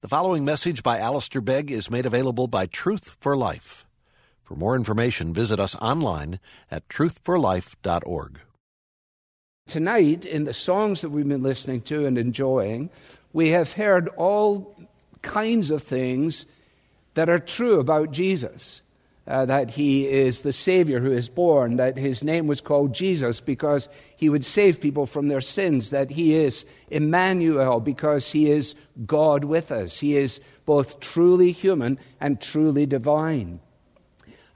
The following message by Alistair Begg is made available by Truth for Life. For more information, visit us online at truthforlife.org. Tonight, in the songs that we've been listening to and enjoying, we have heard all kinds of things that are true about Jesus uh, that he is the Savior who is born, that his name was called Jesus because he would save people from their sins, that he is Emmanuel because he is God with us. He is both truly human and truly divine.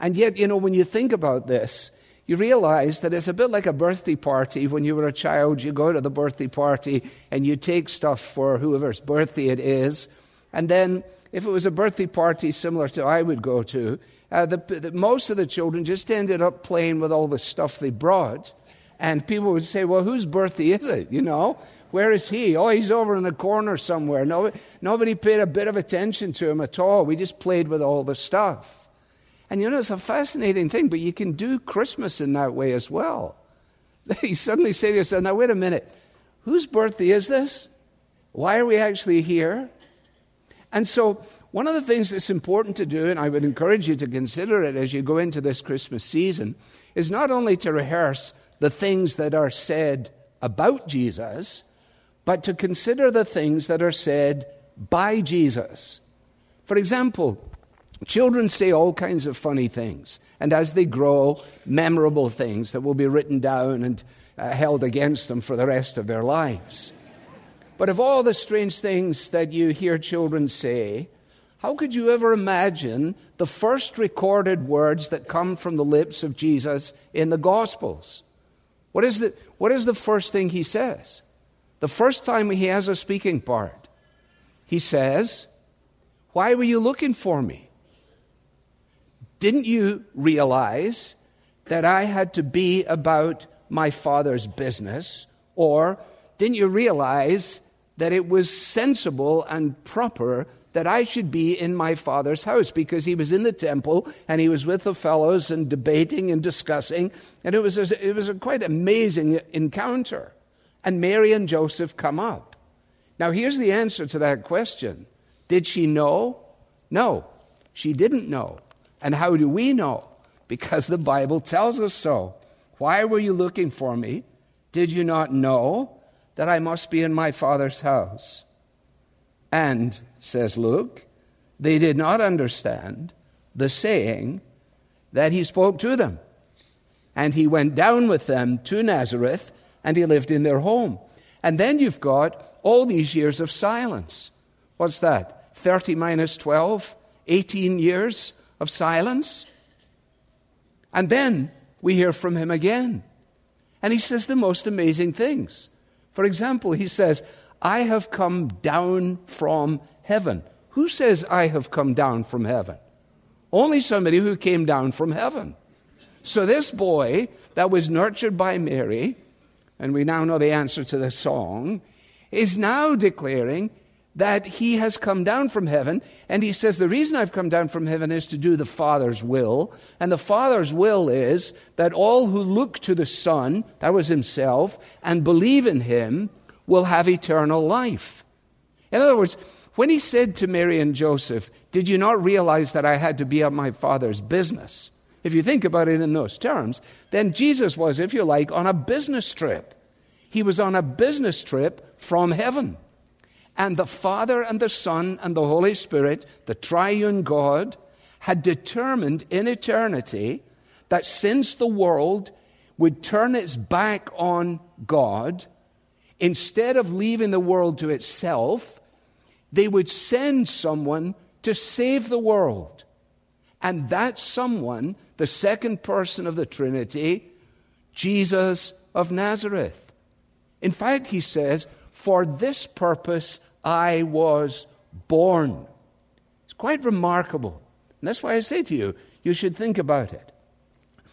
And yet, you know, when you think about this, you realize that it's a bit like a birthday party. When you were a child, you go to the birthday party and you take stuff for whoever's birthday it is. And then, if it was a birthday party similar to I would go to, uh, the, the, most of the children just ended up playing with all the stuff they brought. And people would say, Well, whose birthday is it? You know, where is he? Oh, he's over in the corner somewhere. Nobody, nobody paid a bit of attention to him at all. We just played with all the stuff. And you know, it's a fascinating thing, but you can do Christmas in that way as well. You suddenly say to yourself, Now, wait a minute, whose birthday is this? Why are we actually here? And so one of the things that's important to do, and I would encourage you to consider it as you go into this Christmas season, is not only to rehearse the things that are said about Jesus, but to consider the things that are said by Jesus. For example, children say all kinds of funny things, and as they grow, memorable things that will be written down and uh, held against them for the rest of their lives. But of all the strange things that you hear children say, how could you ever imagine the first recorded words that come from the lips of Jesus in the Gospels? What is the, what is the first thing he says? The first time he has a speaking part, he says, Why were you looking for me? Didn't you realize that I had to be about my father's business? Or didn't you realize that it was sensible and proper that I should be in my father's house because he was in the temple and he was with the fellows and debating and discussing. And it was a, it was a quite amazing encounter. And Mary and Joseph come up. Now, here's the answer to that question Did she know? No, she didn't know. And how do we know? Because the Bible tells us so. Why were you looking for me? Did you not know that I must be in my father's house? And, says Luke, they did not understand the saying that he spoke to them. And he went down with them to Nazareth and he lived in their home. And then you've got all these years of silence. What's that? 30 minus 12? 18 years of silence? And then we hear from him again. And he says the most amazing things. For example, he says, I have come down from heaven. Who says I have come down from heaven? Only somebody who came down from heaven. So this boy that was nurtured by Mary, and we now know the answer to the song, is now declaring that he has come down from heaven. And he says, The reason I've come down from heaven is to do the Father's will. And the Father's will is that all who look to the Son, that was himself, and believe in him, will have eternal life. In other words, when he said to Mary and Joseph, Did you not realize that I had to be at my father's business? If you think about it in those terms, then Jesus was, if you like, on a business trip. He was on a business trip from heaven. And the Father and the Son and the Holy Spirit, the triune God, had determined in eternity that since the world would turn its back on God, instead of leaving the world to itself, they would send someone to save the world. And that someone, the second person of the Trinity, Jesus of Nazareth. In fact, he says, For this purpose I was born. It's quite remarkable. And that's why I say to you, you should think about it.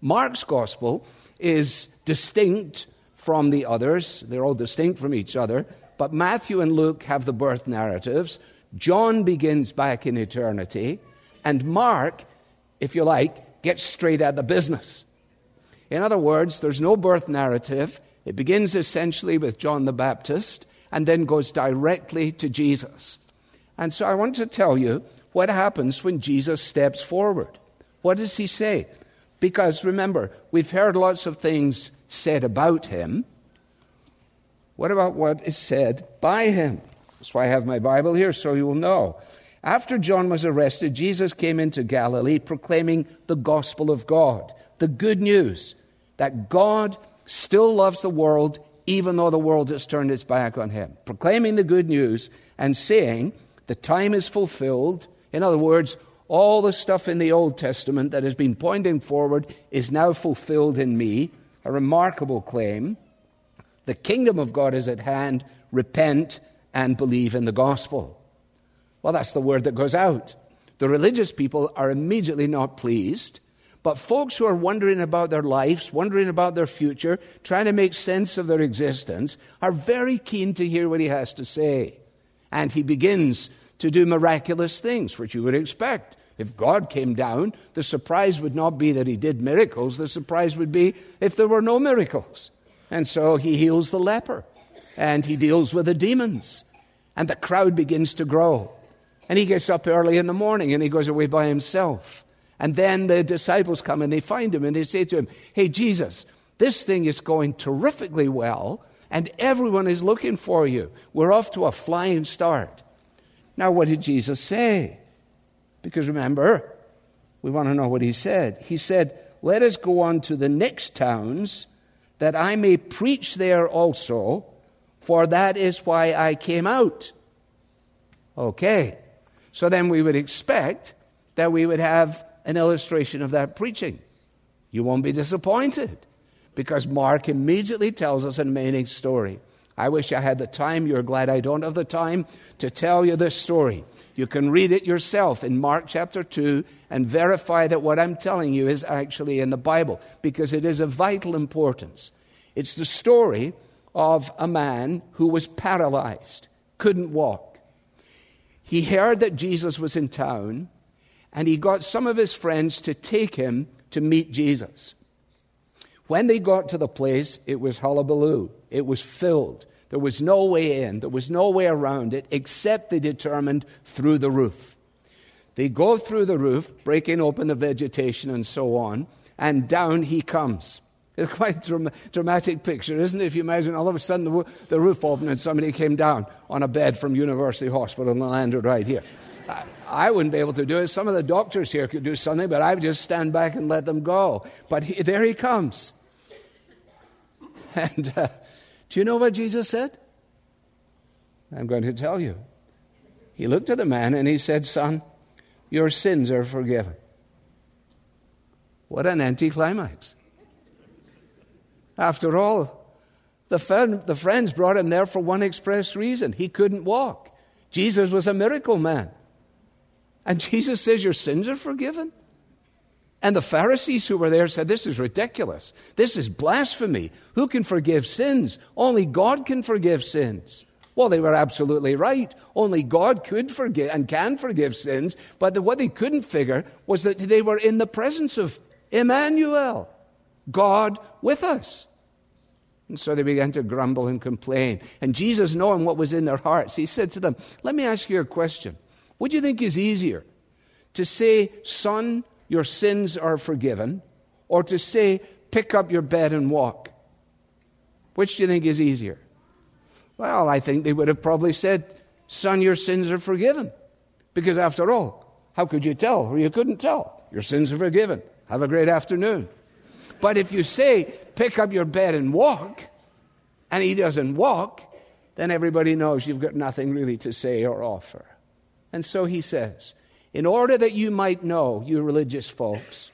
Mark's gospel is distinct from the others. They're all distinct from each other. But Matthew and Luke have the birth narratives. John begins back in eternity. And Mark, if you like, gets straight at the business. In other words, there's no birth narrative. It begins essentially with John the Baptist and then goes directly to Jesus. And so I want to tell you what happens when Jesus steps forward. What does he say? Because remember, we've heard lots of things said about him. What about what is said by him? That's why I have my Bible here, so you will know. After John was arrested, Jesus came into Galilee proclaiming the gospel of God, the good news that God still loves the world even though the world has turned its back on him. Proclaiming the good news and saying, the time is fulfilled. In other words, all the stuff in the Old Testament that has been pointing forward is now fulfilled in me. A remarkable claim. The kingdom of God is at hand. Repent and believe in the gospel. Well, that's the word that goes out. The religious people are immediately not pleased. But folks who are wondering about their lives, wondering about their future, trying to make sense of their existence, are very keen to hear what he has to say. And he begins to do miraculous things, which you would expect. If God came down, the surprise would not be that he did miracles, the surprise would be if there were no miracles. And so he heals the leper, and he deals with the demons, and the crowd begins to grow. And he gets up early in the morning and he goes away by himself. And then the disciples come and they find him and they say to him, Hey, Jesus, this thing is going terrifically well, and everyone is looking for you. We're off to a flying start. Now, what did Jesus say? Because remember, we want to know what he said. He said, Let us go on to the next towns, that I may preach there also, for that is why I came out. Okay. So then we would expect that we would have an illustration of that preaching. You won't be disappointed because Mark immediately tells us an amazing story. I wish I had the time. You're glad I don't have the time to tell you this story. You can read it yourself in Mark chapter 2 and verify that what I'm telling you is actually in the Bible because it is of vital importance. It's the story of a man who was paralyzed, couldn't walk. He heard that Jesus was in town and he got some of his friends to take him to meet Jesus. When they got to the place, it was hullabaloo. It was filled. There was no way in, there was no way around it, except they determined through the roof. They go through the roof, breaking open the vegetation and so on, and down he comes. It's quite a dramatic picture, isn't it? If you imagine all of a sudden the, the roof opened and somebody came down on a bed from University Hospital and landed right here. I wouldn't be able to do it. Some of the doctors here could do something, but I would just stand back and let them go. But he, there he comes. And uh, do you know what Jesus said? I'm going to tell you. He looked at the man and he said, Son, your sins are forgiven. What an anticlimax. After all, the, friend, the friends brought him there for one express reason he couldn't walk. Jesus was a miracle man. And Jesus says, Your sins are forgiven. And the Pharisees who were there said, This is ridiculous. This is blasphemy. Who can forgive sins? Only God can forgive sins. Well, they were absolutely right. Only God could forgive and can forgive sins. But what they couldn't figure was that they were in the presence of Emmanuel, God with us. And so they began to grumble and complain. And Jesus, knowing what was in their hearts, he said to them, Let me ask you a question. What do you think is easier? To say, Son, your sins are forgiven, or to say, Pick up your bed and walk? Which do you think is easier? Well, I think they would have probably said, Son, your sins are forgiven. Because after all, how could you tell? Or you couldn't tell. Your sins are forgiven. Have a great afternoon. But if you say, Pick up your bed and walk, and he doesn't walk, then everybody knows you've got nothing really to say or offer. And so he says, in order that you might know, you religious folks,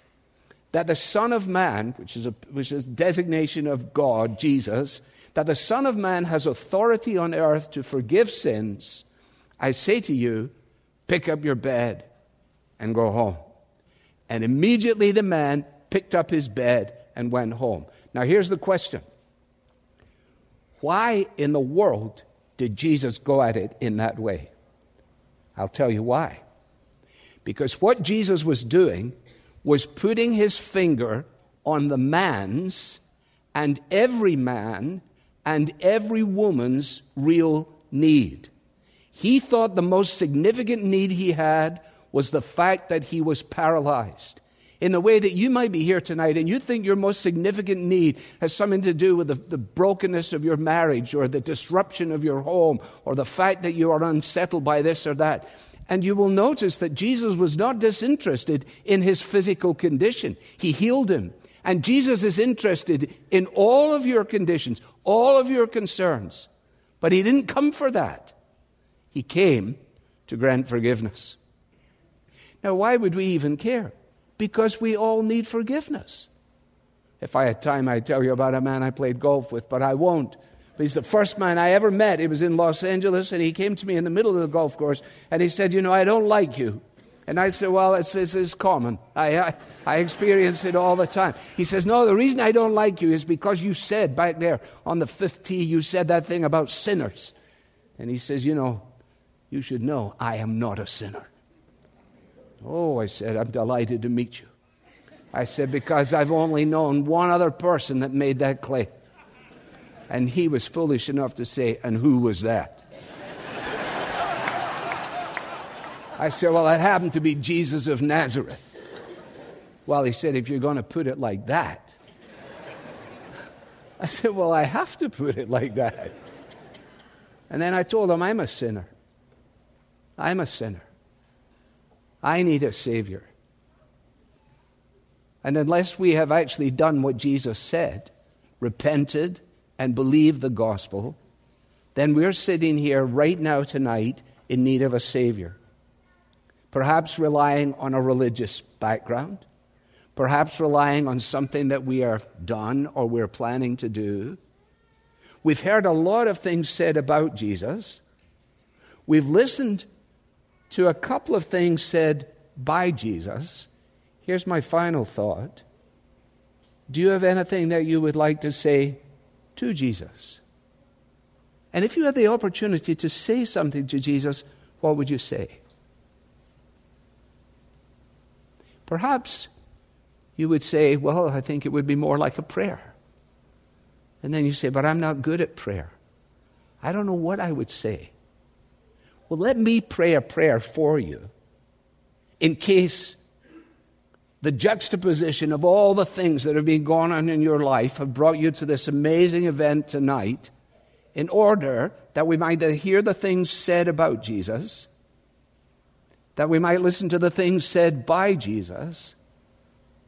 that the Son of Man, which is a, which is designation of God, Jesus, that the Son of Man has authority on earth to forgive sins, I say to you, pick up your bed and go home. And immediately the man picked up his bed and went home. Now here's the question Why in the world did Jesus go at it in that way? I'll tell you why. Because what Jesus was doing was putting his finger on the man's and every man and every woman's real need. He thought the most significant need he had was the fact that he was paralyzed. In the way that you might be here tonight and you think your most significant need has something to do with the, the, brokenness of your marriage or the disruption of your home or the fact that you are unsettled by this or that. And you will notice that Jesus was not disinterested in his physical condition. He healed him. And Jesus is interested in all of your conditions, all of your concerns. But he didn't come for that. He came to grant forgiveness. Now, why would we even care? Because we all need forgiveness. If I had time, I'd tell you about a man I played golf with, but I won't. But he's the first man I ever met. He was in Los Angeles, and he came to me in the middle of the golf course, and he said, You know, I don't like you. And I said, Well, it's, it's, it's common. I, I, I, experience it all the time. He says, No, the reason I don't like you is because you said back there on the fifth tee, you said that thing about sinners. And he says, You know, you should know I am not a sinner. Oh, I said, I'm delighted to meet you. I said, because I've only known one other person that made that claim. And he was foolish enough to say, And who was that? I said, Well, it happened to be Jesus of Nazareth. Well, he said, If you're going to put it like that. I said, Well, I have to put it like that. And then I told him, I'm a sinner. I'm a sinner. I need a Savior. And unless we have actually done what Jesus said, repented, and believe the gospel, then we're sitting here right now tonight in need of a Savior. Perhaps relying on a religious background, perhaps relying on something that we have done or we're planning to do. We've heard a lot of things said about Jesus. We've listened to a couple of things said by Jesus. Here's my final thought Do you have anything that you would like to say to Jesus? And if you had the opportunity to say something to Jesus, what would you say? Perhaps you would say, Well, I think it would be more like a prayer. And then you say, But I'm not good at prayer. I don't know what I would say. Well, let me pray a prayer for you in case the juxtaposition of all the things that have been going on in your life have brought you to this amazing event tonight in order that we might hear the things said about Jesus, that we might listen to the things said by Jesus,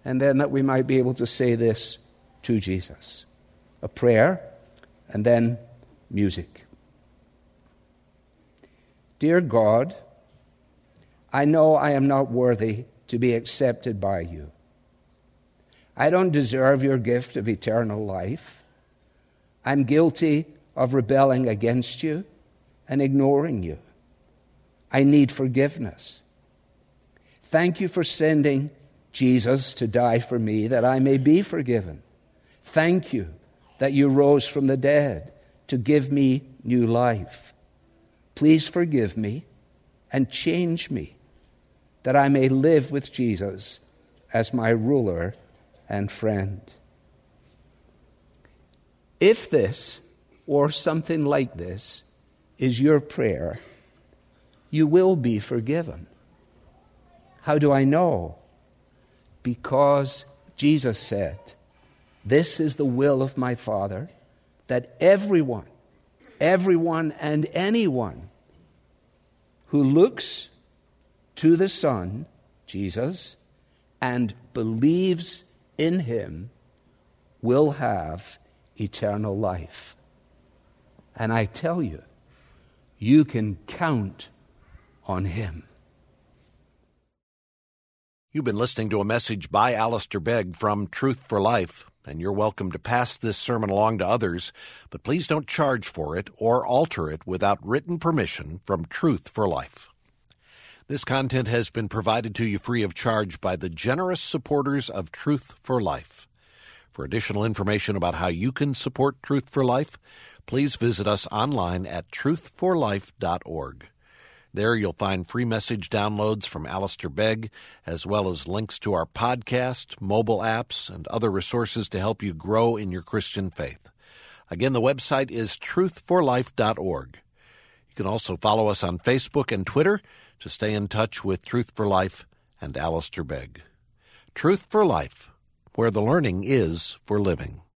and then that we might be able to say this to Jesus. A prayer and then music. Dear God, I know I am not worthy to be accepted by you. I don't deserve your gift of eternal life. I'm guilty of rebelling against you and ignoring you. I need forgiveness. Thank you for sending Jesus to die for me that I may be forgiven. Thank you that you rose from the dead to give me new life. Please forgive me and change me that I may live with Jesus as my ruler and friend. If this, or something like this, is your prayer, you will be forgiven. How do I know? Because Jesus said, This is the will of my Father, that everyone everyone and anyone who looks to the Son, Jesus, and believes in him will have eternal life. And I tell you, you can count on him. You've been listening to a message by Alistair Begg from Truth for Life and you're welcome to pass this sermon along to others, but please don't charge for it or alter it without written permission from Truth for Life. This content has been provided to you free of charge by the generous supporters of Truth for Life. For additional information about how you can support Truth for Life, please visit us online at truthforlife.org. There you'll find free message downloads from Alistair Begg, as well as links to our podcast, mobile apps, and other resources to help you grow in your Christian faith. Again, the website is truthforlife.org. You can also follow us on Facebook and Twitter to stay in touch with Truth for Life and Alistair Begg. Truth for Life, where the learning is for living.